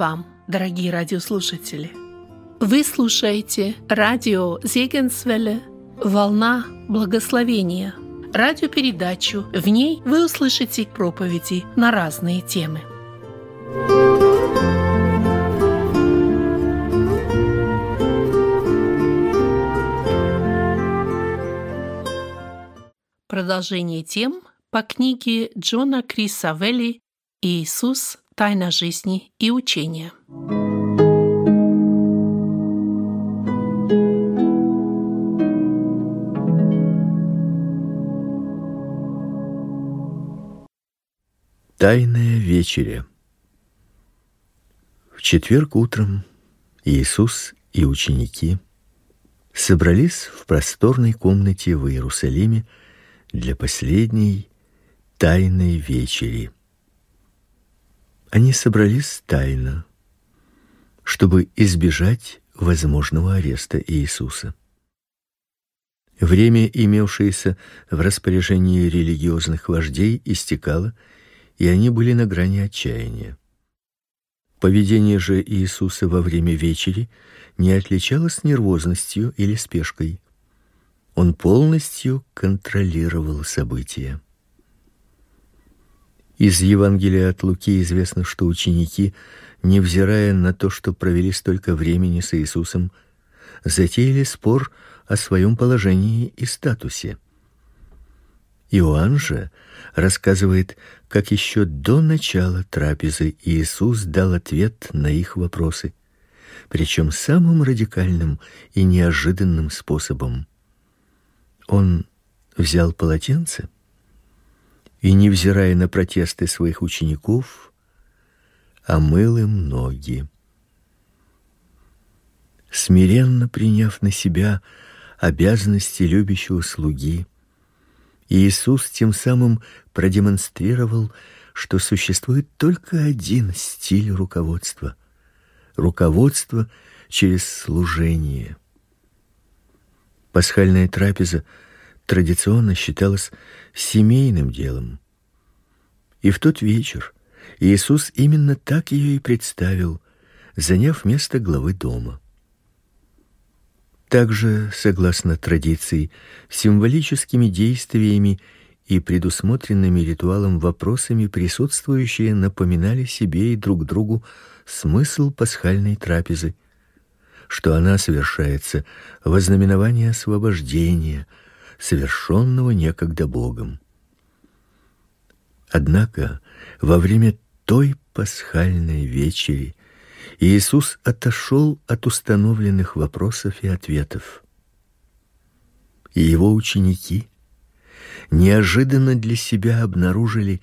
Вам, дорогие радиослушатели! Вы слушаете радио Зегенсвелле «Волна благословения» радиопередачу. В ней вы услышите проповеди на разные темы. Продолжение тем по книге Джона Криса Велли «Иисус. Тайна жизни и учения». Тайная вечеря. В четверг утром Иисус и ученики собрались в просторной комнате в Иерусалиме для последней тайной вечери. Они собрались тайно, чтобы избежать возможного ареста Иисуса. Время, имевшееся в распоряжении религиозных вождей, истекало, и они были на грани отчаяния. Поведение же Иисуса во время вечери не отличалось нервозностью или спешкой. Он полностью контролировал события. Из Евангелия от Луки известно, что ученики, невзирая на то, что провели столько времени с Иисусом, затеяли спор о своем положении и статусе. Иоанн же рассказывает, как еще до начала трапезы Иисус дал ответ на их вопросы, причем самым радикальным и неожиданным способом. Он взял полотенце и, невзирая на протесты своих учеников, омыл им ноги. Смиренно приняв на себя обязанности любящего слуги, Иисус тем самым продемонстрировал, что существует только один стиль руководства руководство через служение. Пасхальная трапеза традиционно считалась семейным делом. И в тот вечер Иисус именно так ее и представил, заняв место главы дома. Также, согласно традиции, символическими действиями и предусмотренными ритуалом вопросами присутствующие напоминали себе и друг другу смысл пасхальной трапезы, что она совершается во знаменование освобождения, совершенного некогда Богом. Однако во время той пасхальной вечери Иисус отошел от установленных вопросов и ответов. И его ученики неожиданно для себя обнаружили,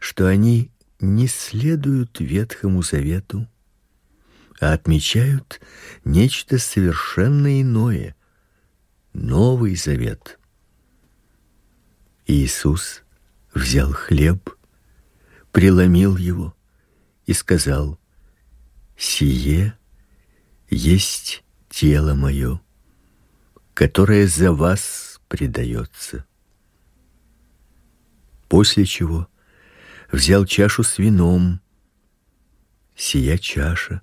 что они не следуют Ветхому Завету, а отмечают нечто совершенно иное Новый Завет. Иисус взял хлеб, преломил его и сказал: Сие есть тело мое, которое за вас предается. После чего взял чашу с вином. Сия чаша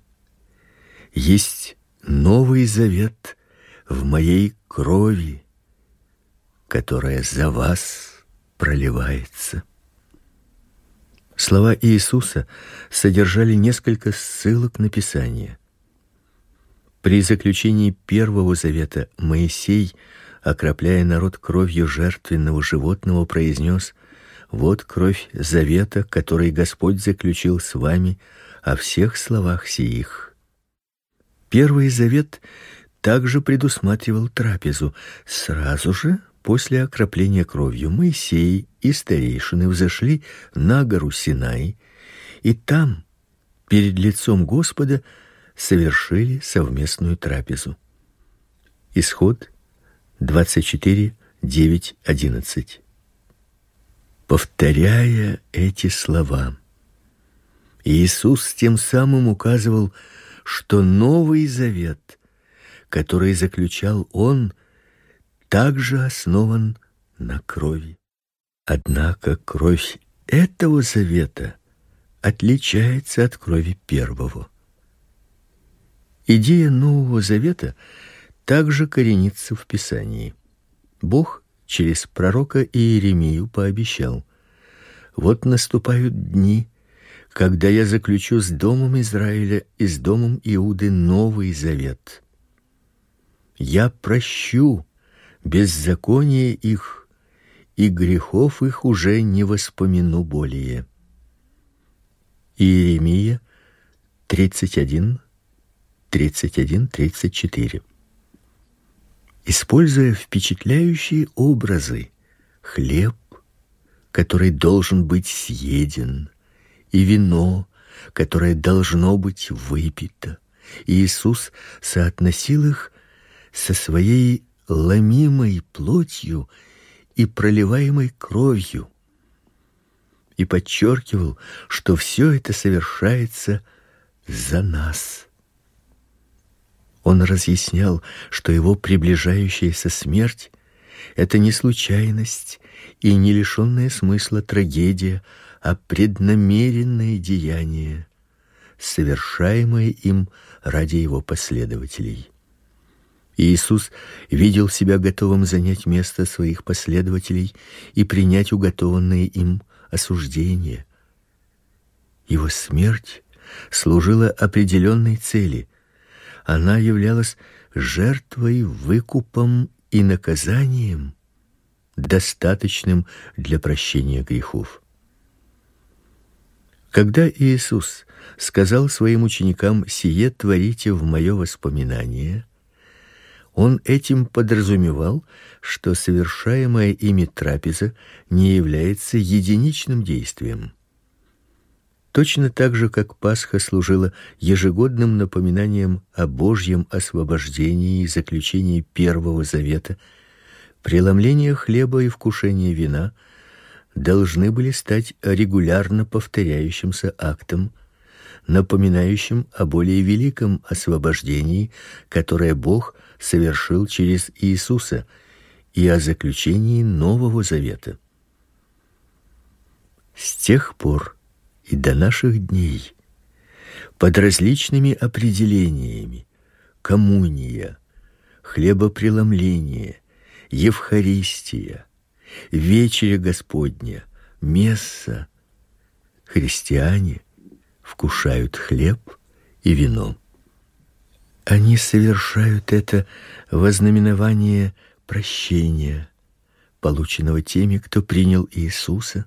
есть новый завет в моей крови, которая за вас проливается. Слова Иисуса содержали несколько ссылок на Писание. При заключении первого завета Моисей, окропляя народ кровью жертвенного животного, произнес: "Вот кровь завета, который Господь заключил с вами о всех словах сих". Первый завет также предусматривал трапезу. Сразу же После окропления кровью Моисей и старейшины взошли на гору Синай, и там, перед лицом Господа, совершили совместную трапезу. Исход 24 9 11. Повторяя эти слова, Иисус тем самым указывал, что Новый Завет, который заключал он, также основан на крови. Однако кровь этого завета отличается от крови первого. Идея Нового Завета также коренится в Писании. Бог через пророка Иеремию пообещал: "Вот наступают дни, когда я заключу с домом Израиля и с домом Иуды новый завет. Я прощу беззаконие их, и грехов их уже не воспомину более". Иеремия 31 31 34 используя впечатляющие образы, хлеб, который должен быть съеден, и вино, которое должно быть выпито. Иисус соотносил их со своей ломимой плотью и проливаемой кровью и подчеркивал, что все это совершается за нас. Он разъяснял, что его приближающаяся смерть это не случайность и не лишенная смысла трагедия, а преднамеренное деяние, совершаемое им ради его последователей. Иисус видел себя готовым занять место своих последователей и принять уготованное им осуждение. Его смерть служила определенной цели — она являлась жертвой, выкупом и наказанием, достаточным для прощения грехов. Когда Иисус сказал своим ученикам: "Сие творите в мое воспоминание", он этим подразумевал, что совершаемая ими трапеза не является единичным действием. Точно так же, как Пасха служила ежегодным напоминанием о Божьем освобождении и заключении первого завета, преломление хлеба и вкушение вина должны были стать регулярно повторяющимся актом, напоминающим о более великом освобождении, которое Бог совершил через Иисуса, и о заключении нового завета. С тех пор и до наших дней под различными определениями коммуния, хлебопреломление, евхаристия, вечеря Господня, месса христиане вкушают хлеб и вино. Они совершают это во знаменование прощения, полученного теми, кто принял Иисуса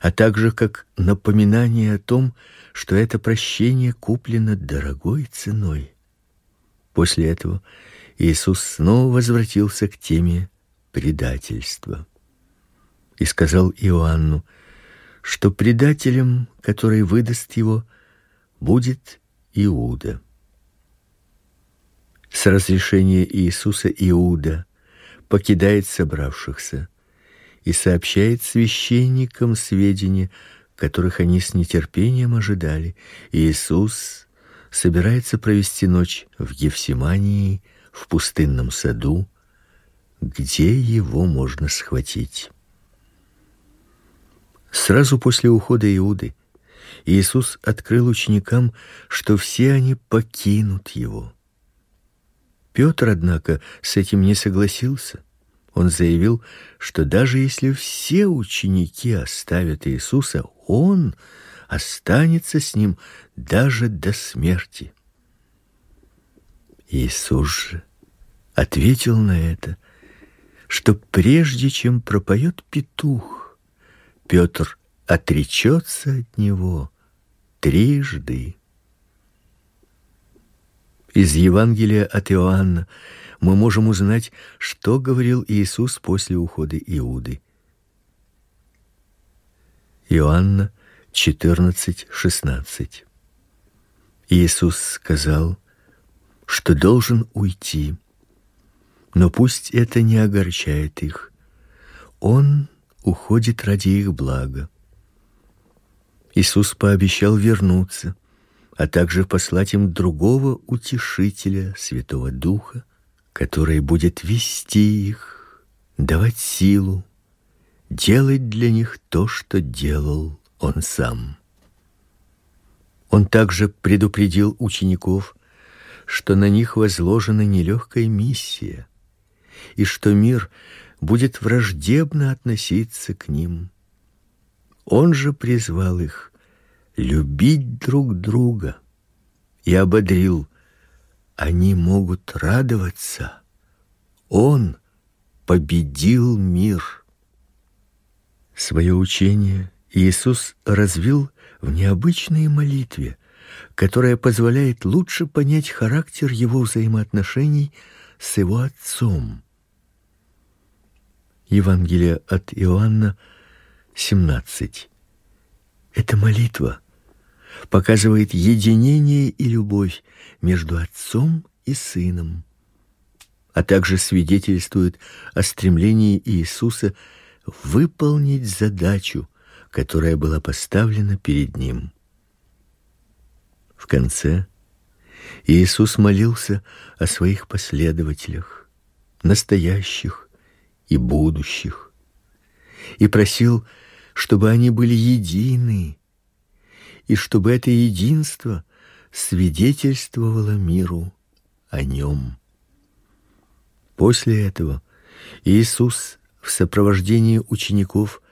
а также как напоминание о том, что это прощение куплено дорогой ценой. После этого Иисус снова возвратился к теме предательства и сказал Иоанну, что предателем, который выдаст его, будет Иуда. С разрешения Иисуса Иуда покидает собравшихся и сообщает священникам сведения, которых они с нетерпением ожидали. Иисус собирается провести ночь в Гефсимании, в пустынном саду, где его можно схватить. Сразу после ухода Иуды Иисус открыл ученикам, что все они покинут его. Петр, однако, с этим не согласился. Он заявил, что даже если все ученики оставят Иисуса, он останется с ним даже до смерти. Иисус же ответил на это, что прежде чем пропоет петух, Петр отречется от него трижды. Из Евангелия от Иоанна мы можем узнать, что говорил Иисус после ухода Иуды. Иоанна 14:16. Иисус сказал, что должен уйти, но пусть это не огорчает их. Он уходит ради их блага. Иисус пообещал вернуться, а также послать им другого утешителя, Святого Духа, который будет вести их, давать силу, делать для них то, что делал он сам. Он также предупредил учеников, что на них возложена нелегкая миссия и что мир будет враждебно относиться к ним. Он же призвал их любить друг друга и ободрил: они могут радоваться. Он победил мир. Свое учение Иисус развил в необычной молитве, которая позволяет лучше понять характер его взаимоотношений с его отцом. Евангелие от Иоанна 17. Эта молитва показывает единение и любовь между отцом и сыном, а также свидетельствует о стремлении Иисуса выполнить задачу, которая была поставлена перед ним. В конце Иисус молился о своих последователях, настоящих и будущих, и просил, чтобы они были едины, и чтобы это единство свидетельствовало миру о нем. После этого Иисус в сопровождении учеников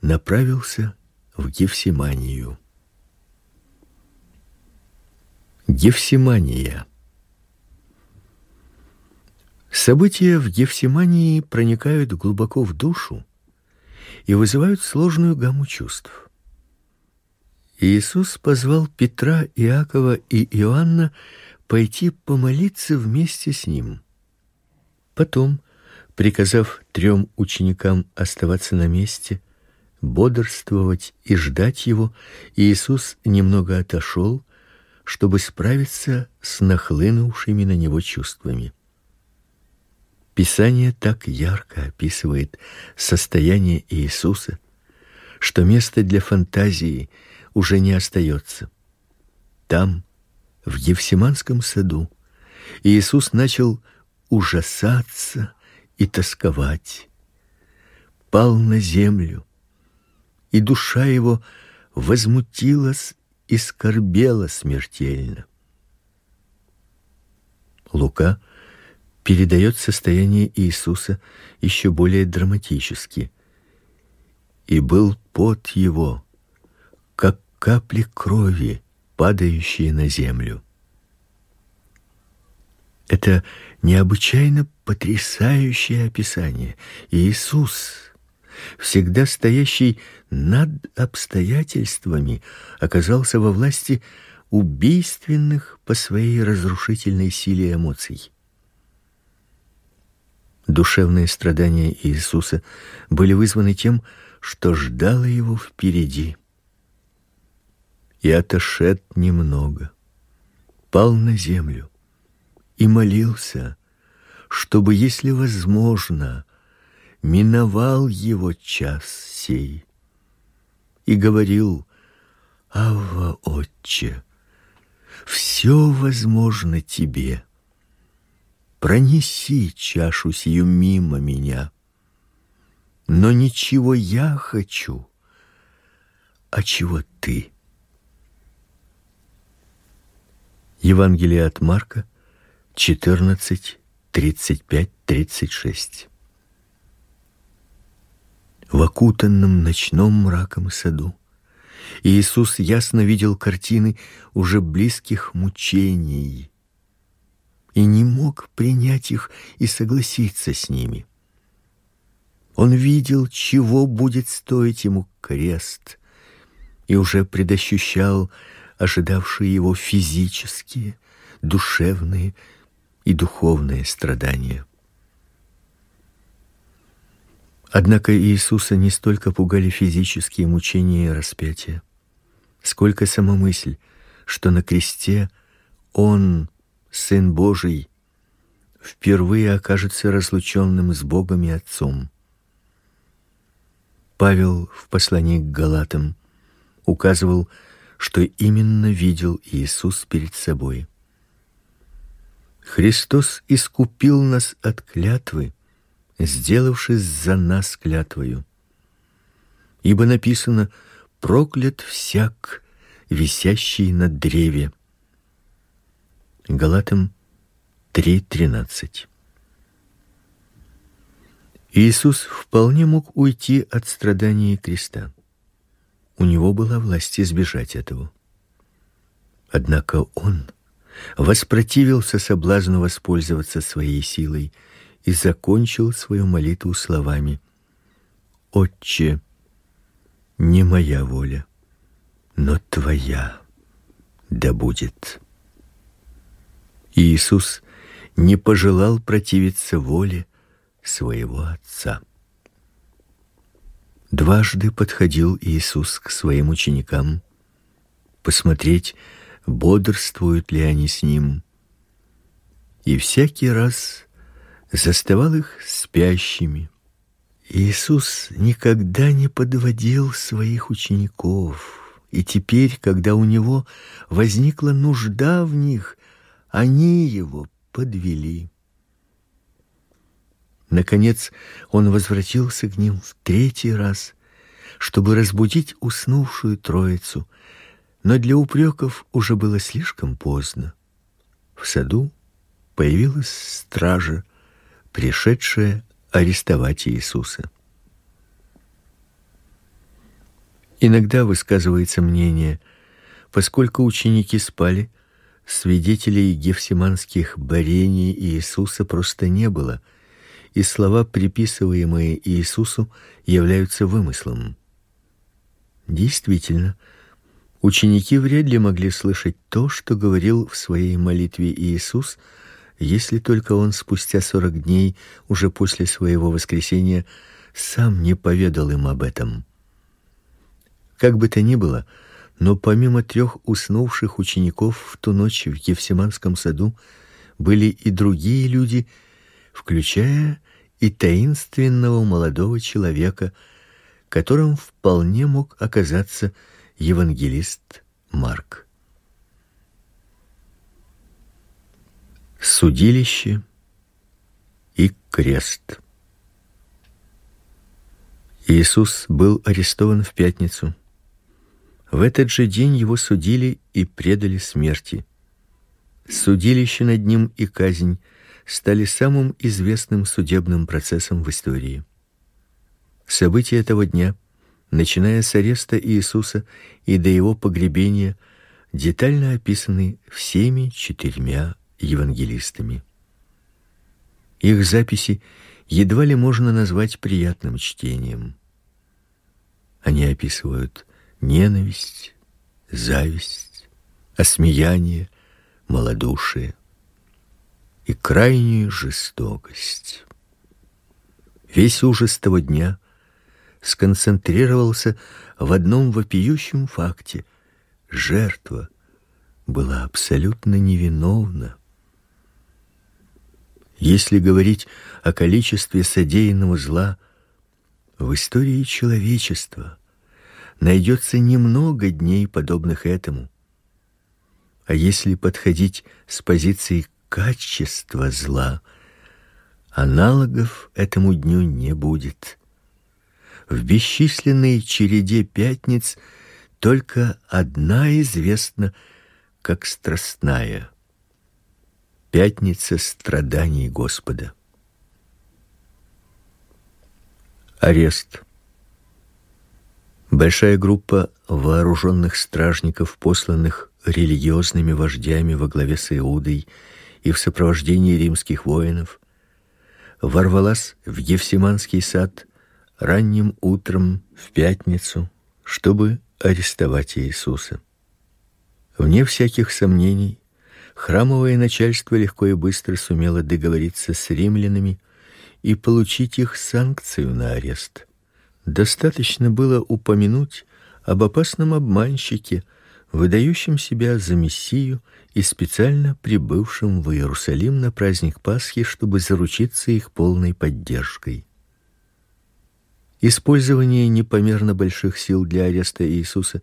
направился в Гефсиманию. Гефсимания. События в Гефсимании проникают глубоко в душу и вызывают сложную гамму чувств. Иисус позвал Петра, Иакова и Иоанна пойти помолиться вместе с ним. Потом, приказав трем ученикам оставаться на месте, бодрствовать и ждать его, Иисус немного отошел, чтобы справиться с нахлынувшими на него чувствами. Писание так ярко описывает состояние Иисуса, что места для фантазии уже не остается. Там, в Евсиманском саду, Иисус начал ужасаться и тосковать. Пал на землю, и душа его возмутилась и скорбела смертельно. Лука передает состояние Иисуса еще более драматически. И был пот его, капли крови, падающие на землю. Это необычайно потрясающее описание. Иисус, всегда стоящий над обстоятельствами, оказался во власти убийственных по своей разрушительной силе эмоций. Душевные страдания Иисуса были вызваны тем, что ждало его впереди. И отошед немного, пал на землю и молился, чтобы, если возможно, миновал его час сей. И говорил: "Авва, Отче, все возможно тебе. Пронеси чашу сию мимо меня. Но ничего я хочу, а чего ты?" Евангелие от Марка 14 35 36 В окутанном ночном мраком саду Иисус ясно видел картины уже близких мучений и не мог принять их и согласиться с ними. Он видел, чего будет стоить ему крест, и уже предощущал ожидавшие его физические, душевные и духовные страдания. Однако Иисуса не столько пугали физические мучения и распятие, сколько сама мысль, что на кресте он, сын Божий, впервые окажется разлученным с Богом и Отцом. Павел в послании к Галатам указывал что именно видел Иисус перед собой. Христос искупил нас от клятвы, сделавшись за нас клятвою. Ибо написано: проклят всяк, висящий на древе. Галатам 3:13. Иисус вполне мог уйти от страданий креста. У него была власть избежать этого. Однако он воспротивился соблазну воспользоваться своей силой и закончил свою молитву словами: Отче, не моя воля, но твоя да будет. Иисус не пожелал противиться воле своего Отца. Дважды подходил Иисус к своим ученикам посмотреть, бодрствуют ли они с ним. И всякий раз заставал их спящими. Иисус никогда не подводил своих учеников, и теперь, когда у него возникла нужда в них, они его подвели. Наконец, он возвратился к ним в третий раз, чтобы разбудить уснувшую троицу, но для упреков уже было слишком поздно. В саду появилась стража, пришедшая арестовать Иисуса. Иногда высказывается мнение, поскольку ученики спали, свидетелей гефсиманских борений Иисуса просто не было, и слова, приписываемые Иисусу, являются вымыслом. Действительно, ученики вряд ли могли слышать то, что говорил в своей молитве Иисус, если только он спустя сорок дней, уже после своего воскресения, сам не поведал им об этом. Как бы то ни было, но помимо трех уснувших учеников в ту ночь в Гефсиманском саду были и другие люди, включая и таинственного молодого человека, которым вполне мог оказаться евангелист Марк. Судилище и крест. Иисус был арестован в пятницу в этот же день его судили и предали смерти. Судилище над ним и казнь стали самым известным судебным процессом в истории. События этого дня, начиная с ареста Иисуса и до его погребения, детально описаны всеми четырьмя евангелистами. Их записи едва ли можно назвать приятным чтением. Они описывают ненависть, зависть, осмеяние, малодушие и крайнюю жестокость. Весь ужас того дня сконцентрировался в одном вопиющем факте: жертва была абсолютно невиновна. Если говорить о количестве содеянного зла в истории человечества, найдется немного дней подобных этому. А если подходить с позиции качества зла, аналогов этому дню не будет. В бесчисленной череде пятниц только одна известна как страстная пятница страданий Господа. Арест Большая группа вооруженных стражников, посланных религиозными вождями во главе с Иудой и в сопровождении римских воинов, ворвалась в Евсиманский сад ранним утром в пятницу, чтобы арестовать Иисуса. Вне всяких сомнений, храмовое начальство легко и быстро сумело договориться с римлянами и получить их санкцию на арест. Достаточно было упомянуть об опасном обманщике, выдающем себя за мессию и специально прибывшем в Иерусалим на праздник Пасхи, чтобы заручиться их полной поддержкой. Использование непомерно больших сил для ареста Иисуса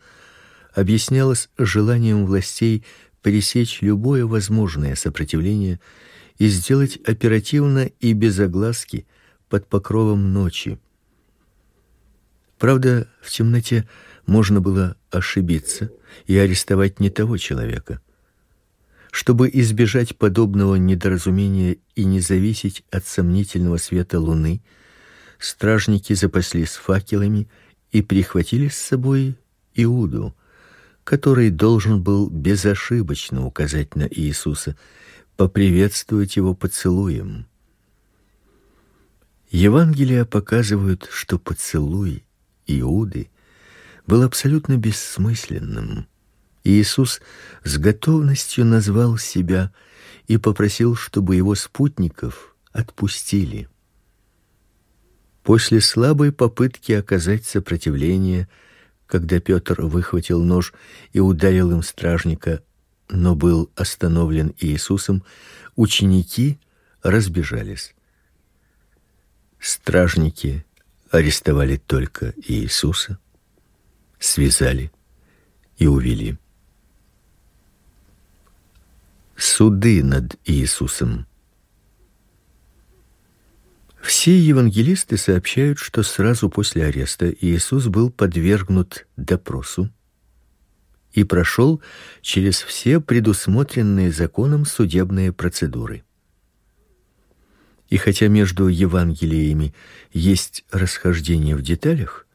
объяснялось желанием властей пресечь любое возможное сопротивление и сделать оперативно и без огласки под покровом ночи. Правда, в темноте можно было ошибиться и арестовать не того человека. Чтобы избежать подобного недоразумения и не зависеть от сомнительного света луны, стражники запаслись факелами и прихватили с собой Иуду, который должен был безошибочно указать на Иисуса, поприветствовать его поцелуем. Евангелия показывают, что поцелуй Иуды был абсолютно бессмысленным. Иисус с готовностью назвал себя и попросил, чтобы его спутников отпустили. После слабой попытки оказать сопротивление, когда Петр выхватил нож и ударил им стражника, но был остановлен Иисусом, ученики разбежались. Стражники арестовали только Иисуса, связали и увели. Суды над Иисусом. Все евангелисты сообщают, что сразу после ареста Иисус был подвергнут допросу и прошел через все предусмотренные законом судебные процедуры. И хотя между Евангелиями есть расхождения в деталях,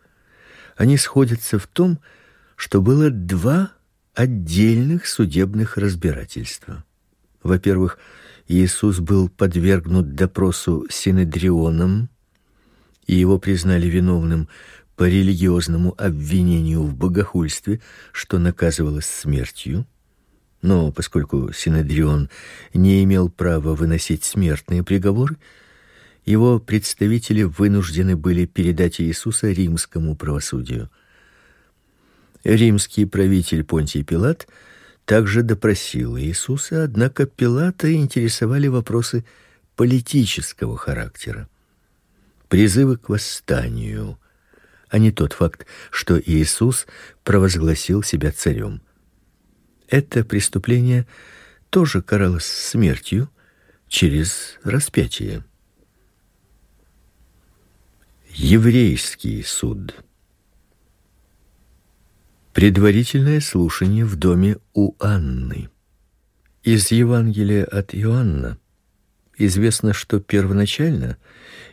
они сходятся в том, что было два отдельных судебных разбирательства. Во-первых, Иисус был подвергнут допросу синедрионом, и его признали виновным по религиозному обвинению в богохульстве, что наказывалось смертью. Но поскольку Синедрион не имел права выносить смертные приговоры, его представители вынуждены были передать Иисуса римскому правосудию. Римский правитель Понтий Пилат также допросил Иисуса, однако Пилата интересовали вопросы политического характера. Призывы к восстанию, а не тот факт, что Иисус провозгласил себя царем. Это преступление тоже каралось смертью через распятие. Еврейский суд. Предварительное слушание в доме у Анны. Из Евангелия от Иоанна известно, что первоначально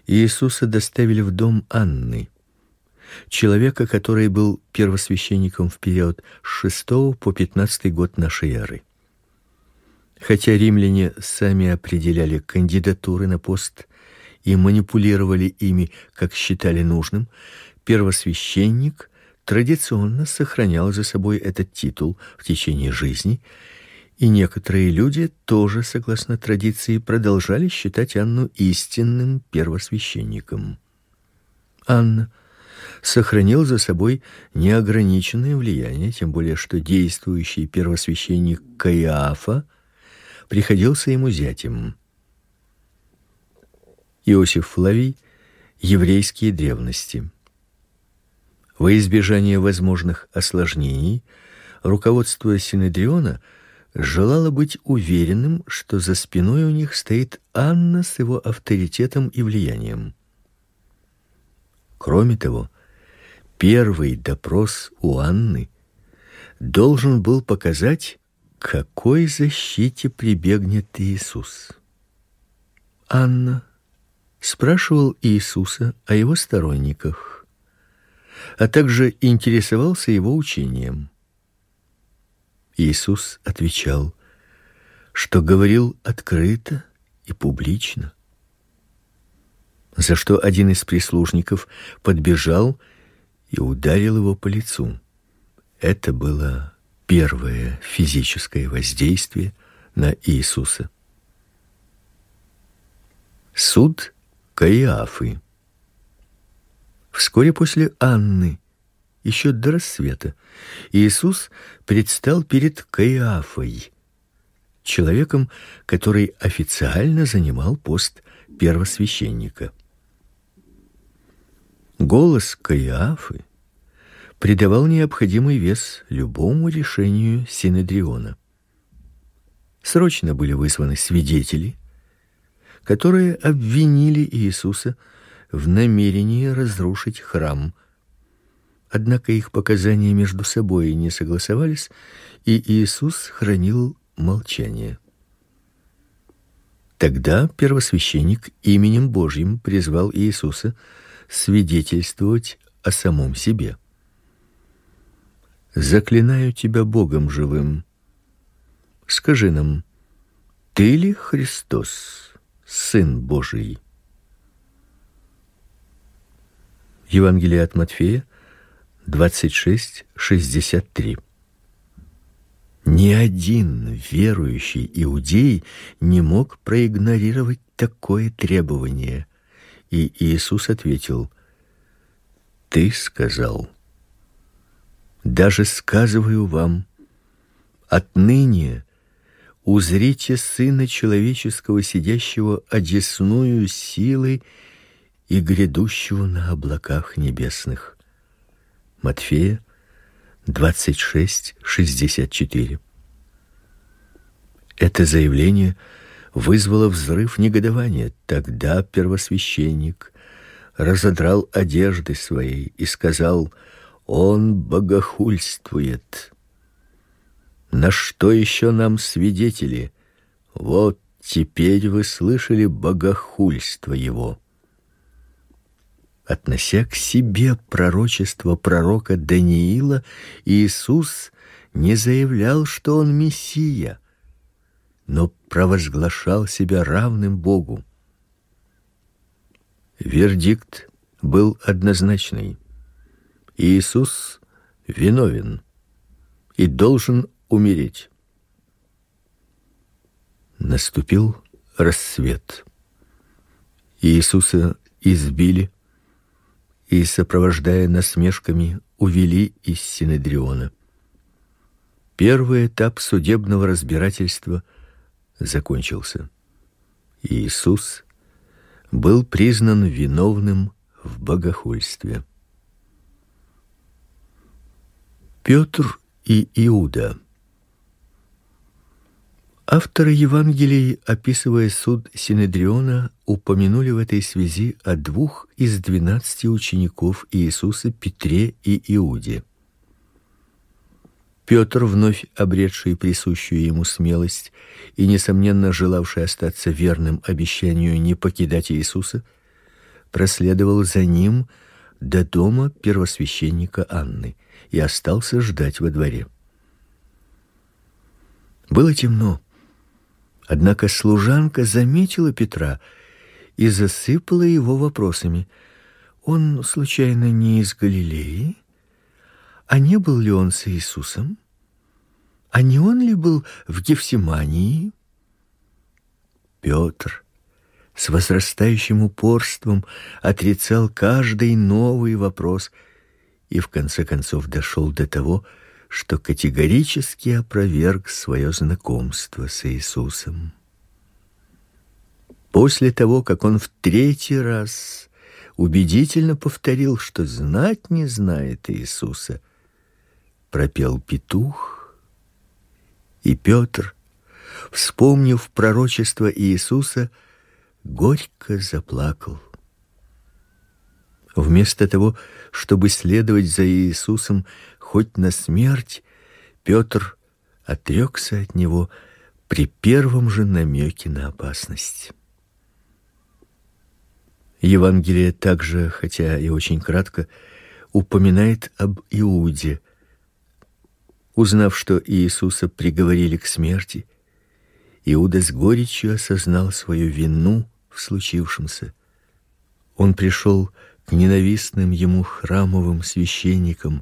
Иисуса доставили в дом Анны, человека, который был первосвященником в период с 6 по 15 год нашей эры. Хотя римляне сами определяли кандидатуры на пост и манипулировали ими, как считали нужным, первосвященник традиционно сохранял за собой этот титул в течение жизни, и некоторые люди тоже, согласно традиции, продолжали считать Анну истинным первосвященником. Анна сохранил за собой неограниченное влияние, тем более что действующий первосвященник Каиафа приходился ему зятем. Иосиф Флавий Еврейские древности. Во избежание возможных осложнений руководство Синедриона желало быть уверенным, что за спиной у них стоит Анна с его авторитетом и влиянием. Кроме того, первый допрос у Анны должен был показать, какой защите прибегнет Иисус. Анна спрашивал Иисуса о его сторонниках, а также интересовался его учением. Иисус отвечал, что говорил открыто и публично за что один из прислужников подбежал и ударил его по лицу. Это было первое физическое воздействие на Иисуса. Суд Каиафы. Вскоре после Анны, еще до рассвета, Иисус предстал перед Каиафой, человеком, который официально занимал пост первосвященника. Голос Каиафы придавал необходимый вес любому решению синедриона. Срочно были вызваны свидетели, которые обвинили Иисуса в намерении разрушить храм, Однако их показания между собой не согласовались, и Иисус хранил молчание. Тогда первосвященник именем Божьим призвал Иисуса свидетельствовать о самом себе. Заклинаю тебя Богом живым, скажи нам, ты ли Христос, сын Божий? Евангелие от Матфея 26:63. Ни один верующий иудей не мог проигнорировать такое требование, и Иисус ответил: Ты сказал: Даже сказываю вам, отныне узрите сына человеческого сидящего одесную силы и грядущего на облаках небесных. Матфея 26:64. Это заявление вызвало взрыв негодования. Тогда первосвященник разодрал одежды свои и сказал: "Он богохульствует. На что еще нам свидетели? Вот теперь вы слышали богохульство его" относя к себе пророчество пророка Даниила, Иисус не заявлял, что он мессия, но провозглашал себя равным Богу. Вердикт был однозначный. Иисус виновен и должен умереть. Наступил рассвет. Иисуса избили, и, сопровождая насмешками, увели из Синедриона. Первый этап судебного разбирательства закончился. Иисус был признан виновным в богохульстве. Петр и Иуда Авторы Евангелий, описывая суд Синедриона, упомянули в этой связи о двух из двенадцати учеников Иисуса Петре и Иуде. Петр, вновь обретший присущую ему смелость и несомненно желавший остаться верным обещанию не покидать Иисуса, проследовал за ним до дома первосвященника Анны и остался ждать во дворе. Было темно. Однако служанка заметила Петра и засыпала его вопросами. Он случайно не из Галилеи? А не был ли он с Иисусом? А не он ли был в Гефсимании? Петр с возрастающим упорством отрицал каждый новый вопрос и в конце концов дошел до того, что категорически опроверг свое знакомство с Иисусом. После того, как он в третий раз убедительно повторил, что знать не знает Иисуса, пропел петух, и Петр, вспомнив пророчество Иисуса, горько заплакал. Вместо того, чтобы следовать за Иисусом хоть на смерть, Петр отрекся от него при первом же намеке на опасность. Евангелие также, хотя и очень кратко, упоминает об Иуде. Узнав, что Иисуса приговорили к смерти, Иуда с горечью осознал свою вину в случившемся. Он пришел к ненавистным ему храмовым священникам,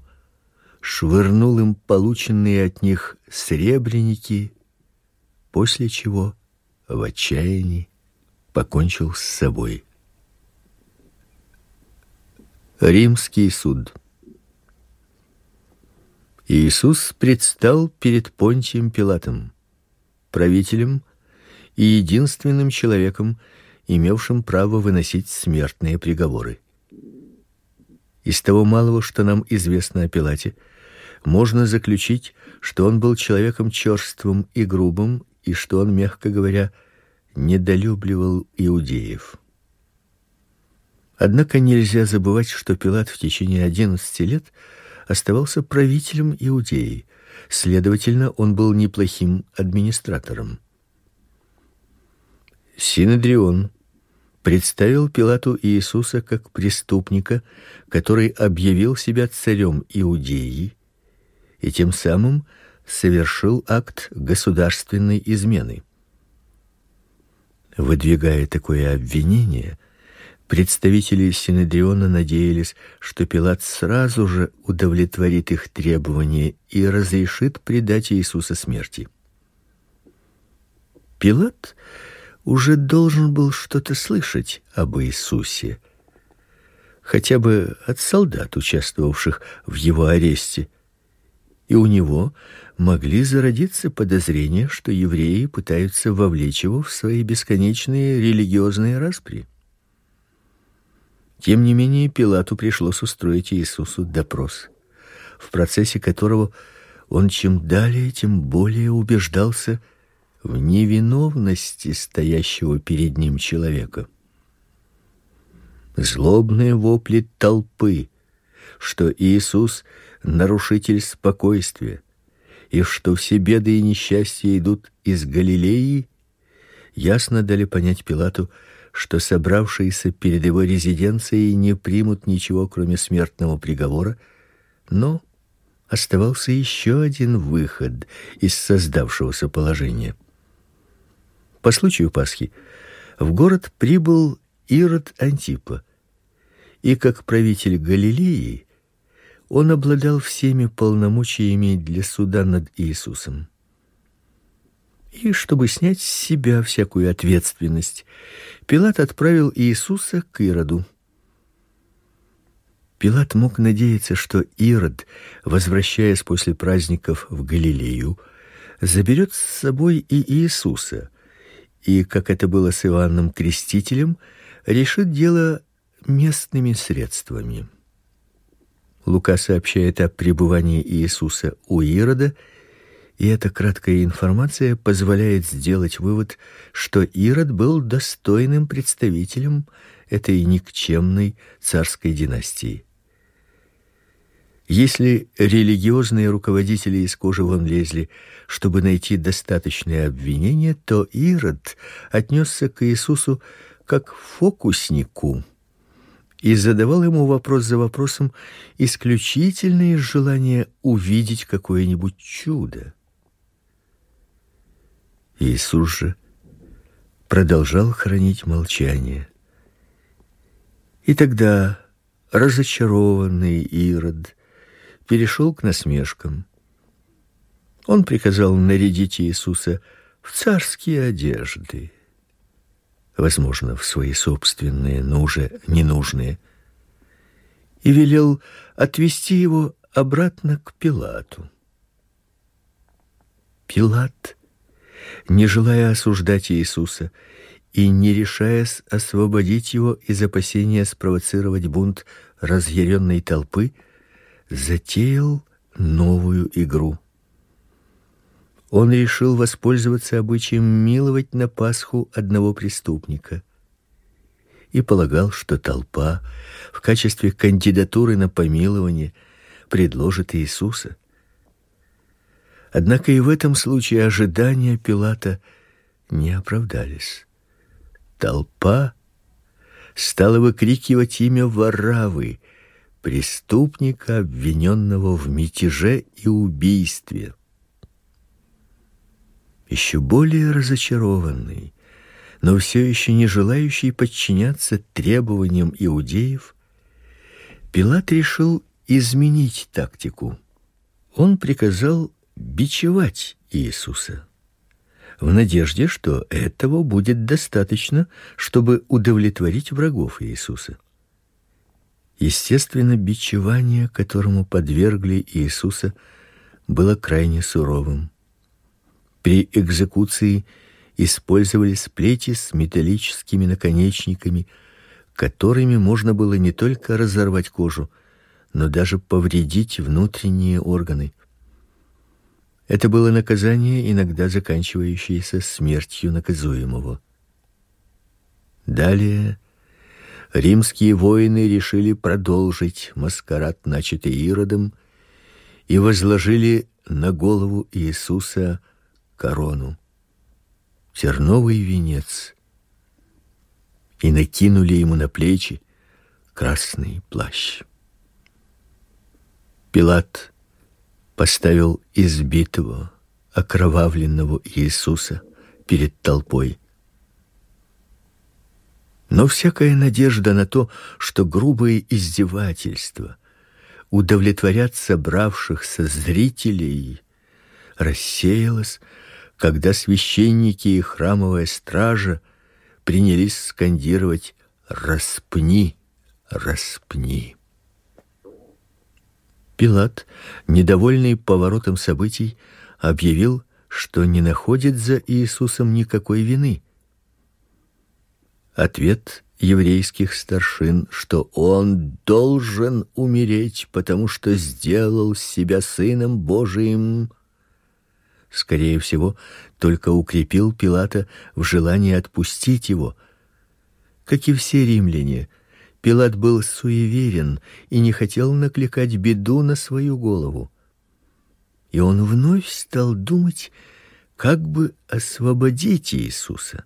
швырнул им полученные от них сребреники, после чего в отчаянии покончил с собой. Римский суд. Иисус предстал перед Понтием Пилатом, правителем и единственным человеком, имевшим право выносить смертные приговоры. Из того малого, что нам известно о Пилате, можно заключить, что он был человеком черствым и грубым, и что он, мягко говоря, недолюбливал иудеев. Однако нельзя забывать, что Пилат в течение 11 лет оставался правителем Иудеи. Следовательно, он был неплохим администратором. Синедрион представил Пилату Иисуса как преступника, который объявил себя царем Иудеи и тем самым совершил акт государственной измены. Выдвигая такое обвинение, представители Синедриона надеялись, что Пилат сразу же удовлетворит их требования и разрешит предать Иисуса смерти. Пилат уже должен был что-то слышать об Иисусе, хотя бы от солдат, участвовавших в его аресте. И у него могли зародиться подозрения, что евреи пытаются вовлечь его в свои бесконечные религиозные распри. Тем не менее, Пилату пришлось устроить Иисусу допрос, в процессе которого он чем далее, тем более убеждался, в невиновности стоящего перед ним человека. Злобные вопли толпы, что Иисус нарушитель спокойствия, и что все беды и несчастья идут из Галилеи, ясно дали понять Пилату, что собравшиеся перед его резиденцией не примут ничего, кроме смертного приговора, но оставался еще один выход из создавшегося положения. По случаю Пасхи в город прибыл Ирод Антипа, и как правитель Галилеи он обладал всеми полномочиями для суда над Иисусом. И чтобы снять с себя всякую ответственность, Пилат отправил Иисуса к Ироду. Пилат мог надеяться, что Ирод, возвращаясь после праздников в Галилею, заберет с собой и Иисуса, и, как это было с Иоанном Крестителем, решит дело местными средствами. Лука сообщает о пребывании Иисуса у Ирода, и эта краткая информация позволяет сделать вывод, что Ирод был достойным представителем этой никчемной царской династии. Если религиозные руководители из кожи вон лезли, чтобы найти достаточное обвинение, то Ирод отнесся к Иисусу как фокуснику и задавал ему вопрос за вопросом исключительно из желания увидеть какое-нибудь чудо. Иисус же продолжал хранить молчание. И тогда разочарованный Ирод перешел к насмешкам. Он приказал нарядить Иисуса в царские одежды, возможно, в свои собственные, но уже ненужные, и велел отвести его обратно к Пилату. Пилат, не желая осуждать Иисуса и не решаясь освободить его из опасения спровоцировать бунт разъяренной толпы, затеял новую игру. Он решил воспользоваться обычаем миловать на Пасху одного преступника и полагал, что толпа в качестве кандидатуры на помилование предложит Иисуса. Однако и в этом случае ожидания Пилата не оправдались. Толпа стала выкрикивать имя Вараввы, преступника, обвиненного в мятеже и убийстве. Еще более разочарованный, но все еще не желающий подчиняться требованиям иудеев, Пилат решил изменить тактику. Он приказал бичевать Иисуса в надежде, что этого будет достаточно, чтобы удовлетворить врагов Иисуса. Естественно, бичевание, которому подвергли Иисуса, было крайне суровым. При экзекуции использовались плети с металлическими наконечниками, которыми можно было не только разорвать кожу, но даже повредить внутренние органы. Это было наказание, иногда заканчивающееся смертью наказуемого. Далее римские воины решили продолжить маскарад, начатый Иродом, и возложили на голову Иисуса корону, терновый венец, и накинули ему на плечи красный плащ. Пилат поставил избитого, окровавленного Иисуса перед толпой. Но всякая надежда на то, что грубые издевательства удовлетворят собравшихся зрителей, рассеялась, когда священники и храмовая стража принялись скандировать: "Распни, распни". Пилат, недовольный поворотом событий, объявил, что не находит за Иисусом никакой вины. Ответ еврейских старшин, что он должен умереть, потому что сделал себя сыном Божиим, скорее всего, только укрепил Пилата в желании отпустить его. Как и все римляне, Пилат был суеверен и не хотел накликать беду на свою голову. И он вновь стал думать, как бы освободить Иисуса.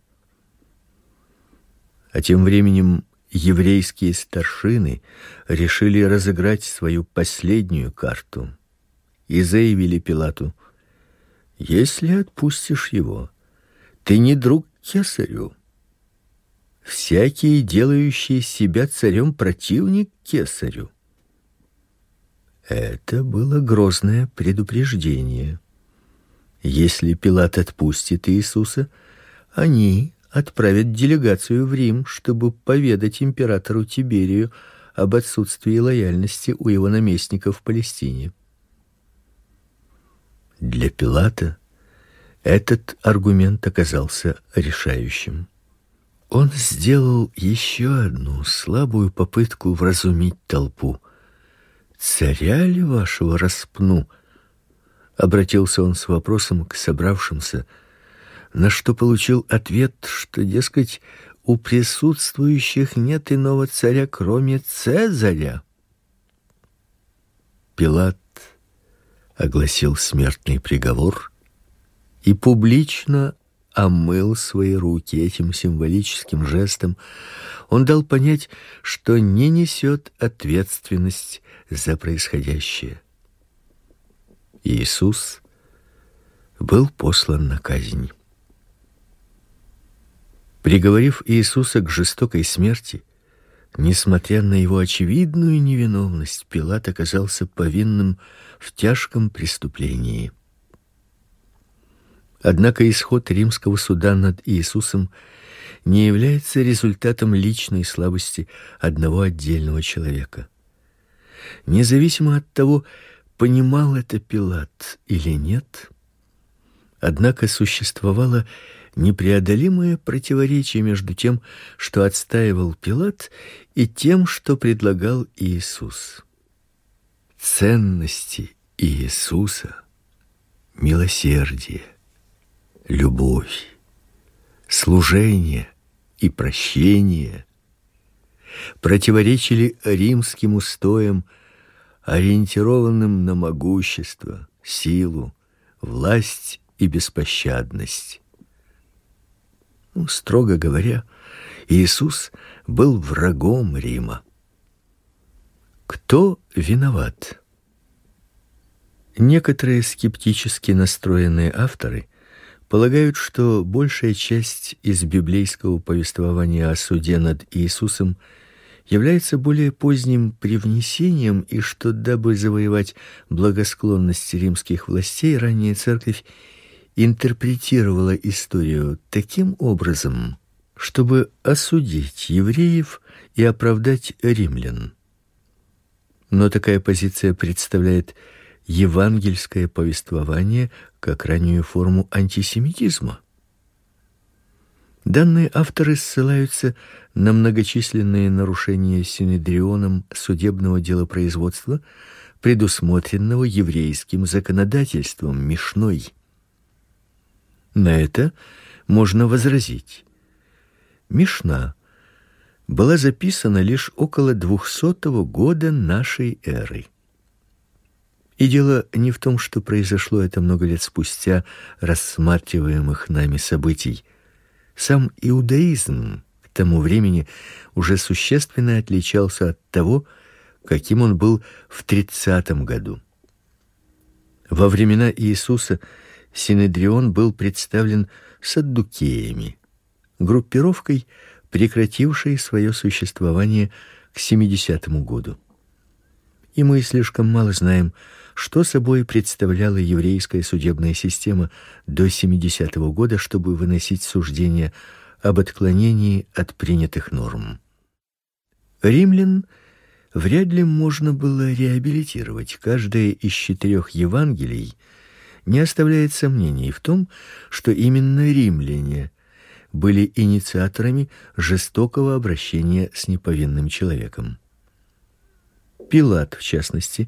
А тем временем еврейские старшины решили разыграть свою последнюю карту и заявили Пилату: если отпустишь его, ты не друг кесарю. Всякий, делающий себя царем, противник кесарю. Это было грозное предупреждение. Если Пилат отпустит Иисуса, они отправят делегацию в Рим, чтобы поведать императору Тиберию об отсутствии лояльности у его наместника в Палестине. Для Пилата этот аргумент оказался решающим. Он сделал еще одну слабую попытку вразумить толпу. Царя ли вашего распну? Обратился он с вопросом к собравшимся, на что получил ответ, что дескать у присутствующих нет иного царя, кроме Цезаря. Пилат огласил смертный приговор и публично омыл свои руки этим символическим жестом. Он дал понять, что не несет ответственность за происходящее. Иисус был послан на казнь. Приговорив Иисуса к жестокой смерти, Несмотря на его очевидную невиновность, Пилат оказался повинным в тяжком преступлении. Однако исход римского суда над Иисусом не является результатом личной слабости одного отдельного человека. Независимо от того, понимал это Пилат или нет, однако существовало непреодолимое противоречие между тем, что отстаивал Пилат, и тем, что предлагал Иисус. Ценности Иисуса, милосердие, любовь, служение и прощение противоречили римским устоям, ориентированным на могущество, силу, власть и беспощадность. Строго говоря, Иисус был врагом Рима. Кто виноват? Некоторые скептически настроенные авторы полагают, что большая часть из библейского повествования о суде над Иисусом является более поздним привнесением и что дабы завоевать благосклонность римских властей, ранняя церковь интерпретировала историю таким образом, чтобы осудить евреев и оправдать римлян. Но такая позиция представляет евангельское повествование как раннюю форму антисемитизма. Данные авторы ссылаются на многочисленные нарушения синедрионом судебного делопроизводства, предусмотренного еврейским законодательством Мишной. На это можно возразить. Мишна была записана лишь около 200 года нашей эры. И дело не в том, что произошло это много лет спустя рассматриваемых нами событий. Сам иудаизм к тому времени уже существенно отличался от того, каким он был в тридцатом году. Во времена Иисуса Синедрион был представлен саддукеями, группировкой, прекратившей свое существование к 70 году. И мы слишком мало знаем, что собой представляла еврейская судебная система до 70-го года, чтобы выносить суждения об отклонении от принятых норм. Римлян вряд ли можно было реабилитировать. Каждое из четырех Евангелий не оставляет сомнений в том, что именно римляне были инициаторами жестокого обращения с неповинным человеком. Пилат, в частности,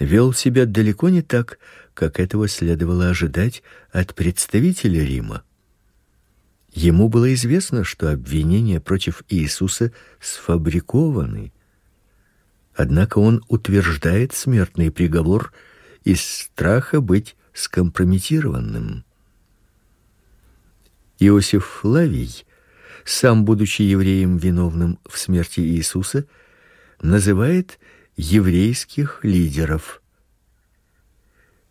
вел себя далеко не так, как этого следовало ожидать от представителя Рима. Ему было известно, что обвинения против Иисуса сфабрикованы. Однако он утверждает смертный приговор из страха быть скомпрометированным. Иосиф Флавий, сам будучи евреем виновным в смерти Иисуса, называет еврейских лидеров.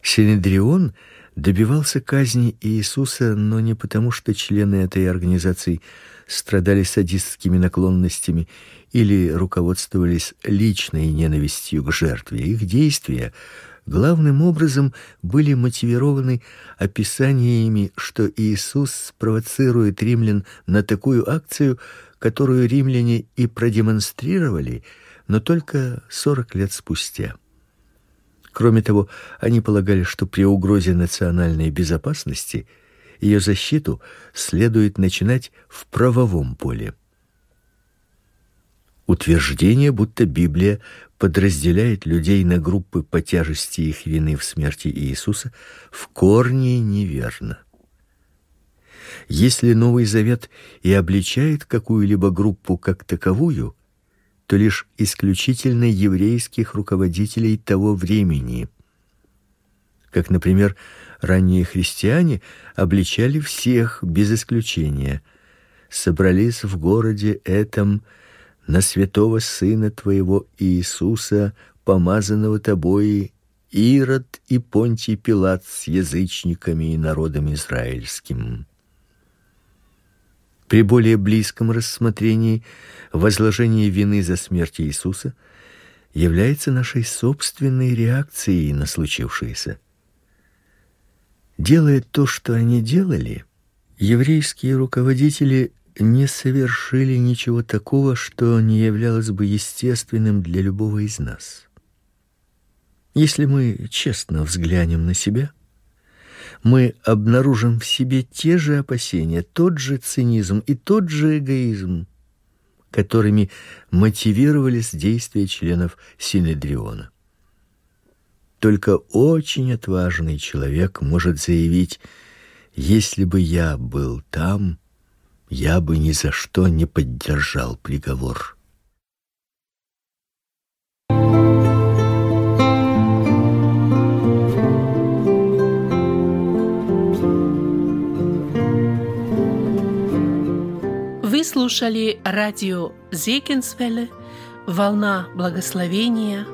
Синедрион добивался казни Иисуса, но не потому, что члены этой организации страдали садистскими наклонностями или руководствовались личной ненавистью к жертве. Их действия главным образом были мотивированы описаниями, что Иисус спровоцирует римлян на такую акцию, которую римляне и продемонстрировали – но только сорок лет спустя. Кроме того, они полагали, что при угрозе национальной безопасности ее защиту следует начинать в правовом поле. Утверждение, будто Библия подразделяет людей на группы по тяжести их вины в смерти Иисуса, в корне неверно. Если Новый Завет и обличает какую-либо группу как таковую, то лишь исключительно еврейских руководителей того времени. Как, например, ранние христиане обличали всех без исключения. Собрались в городе этом на святого сына твоего Иисуса, помазанного тобой, Ирод и Понтий Пилат с язычниками и народом израильским. При более близком рассмотрении возложение вины за смерть Иисуса является нашей собственной реакцией на случившееся. Делая то, что они делали, еврейские руководители не совершили ничего такого, что не являлось бы естественным для любого из нас. Если мы честно взглянем на себя, мы обнаружим в себе те же опасения, тот же цинизм и тот же эгоизм, которыми мотивировались действия членов Синедриона. Только очень отважный человек может заявить: если бы я был там, я бы ни за что не поддержал приговор. слушали радио Зекинсвелле «Волна благословения»,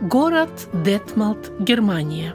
город Детмалт, Германия.